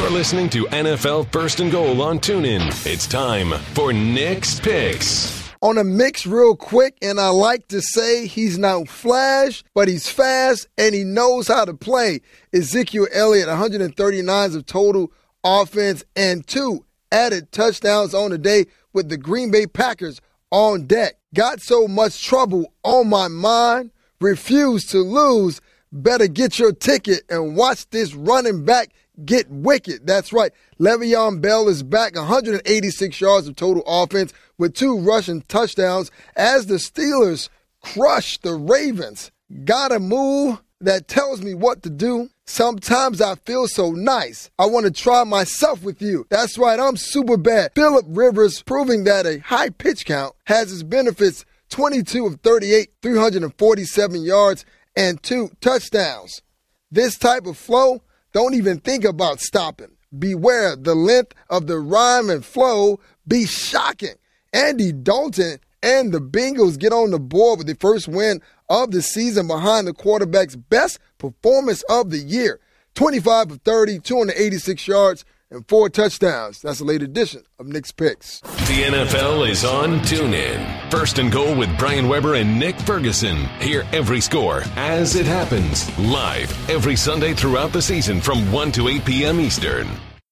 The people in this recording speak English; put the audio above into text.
You're listening to NFL First and Goal on TuneIn. It's time for Nick's Picks. On a mix, real quick, and I like to say he's not flash, but he's fast and he knows how to play. Ezekiel Elliott, 139 of total offense and two added touchdowns on the day with the Green Bay Packers on deck. Got so much trouble on my mind, refuse to lose. Better get your ticket and watch this running back get wicked. That's right. Le'Veon Bell is back 186 yards of total offense with two rushing touchdowns as the Steelers crush the Ravens. Gotta move that tells me what to do. Sometimes I feel so nice. I want to try myself with you. That's right, I'm super bad. Philip Rivers proving that a high pitch count has its benefits 22 of 38, 347 yards, and two touchdowns. This type of flow, don't even think about stopping. Beware the length of the rhyme and flow be shocking. Andy Dalton and the Bengals get on the board with the first win of the season behind the quarterback's best performance of the year 25 of 30, 286 yards, and four touchdowns. That's a late edition of Nick's Picks. The NFL is on TuneIn. First and goal with Brian Weber and Nick Ferguson. Hear every score as it happens live every Sunday throughout the season from 1 to 8 p.m. Eastern.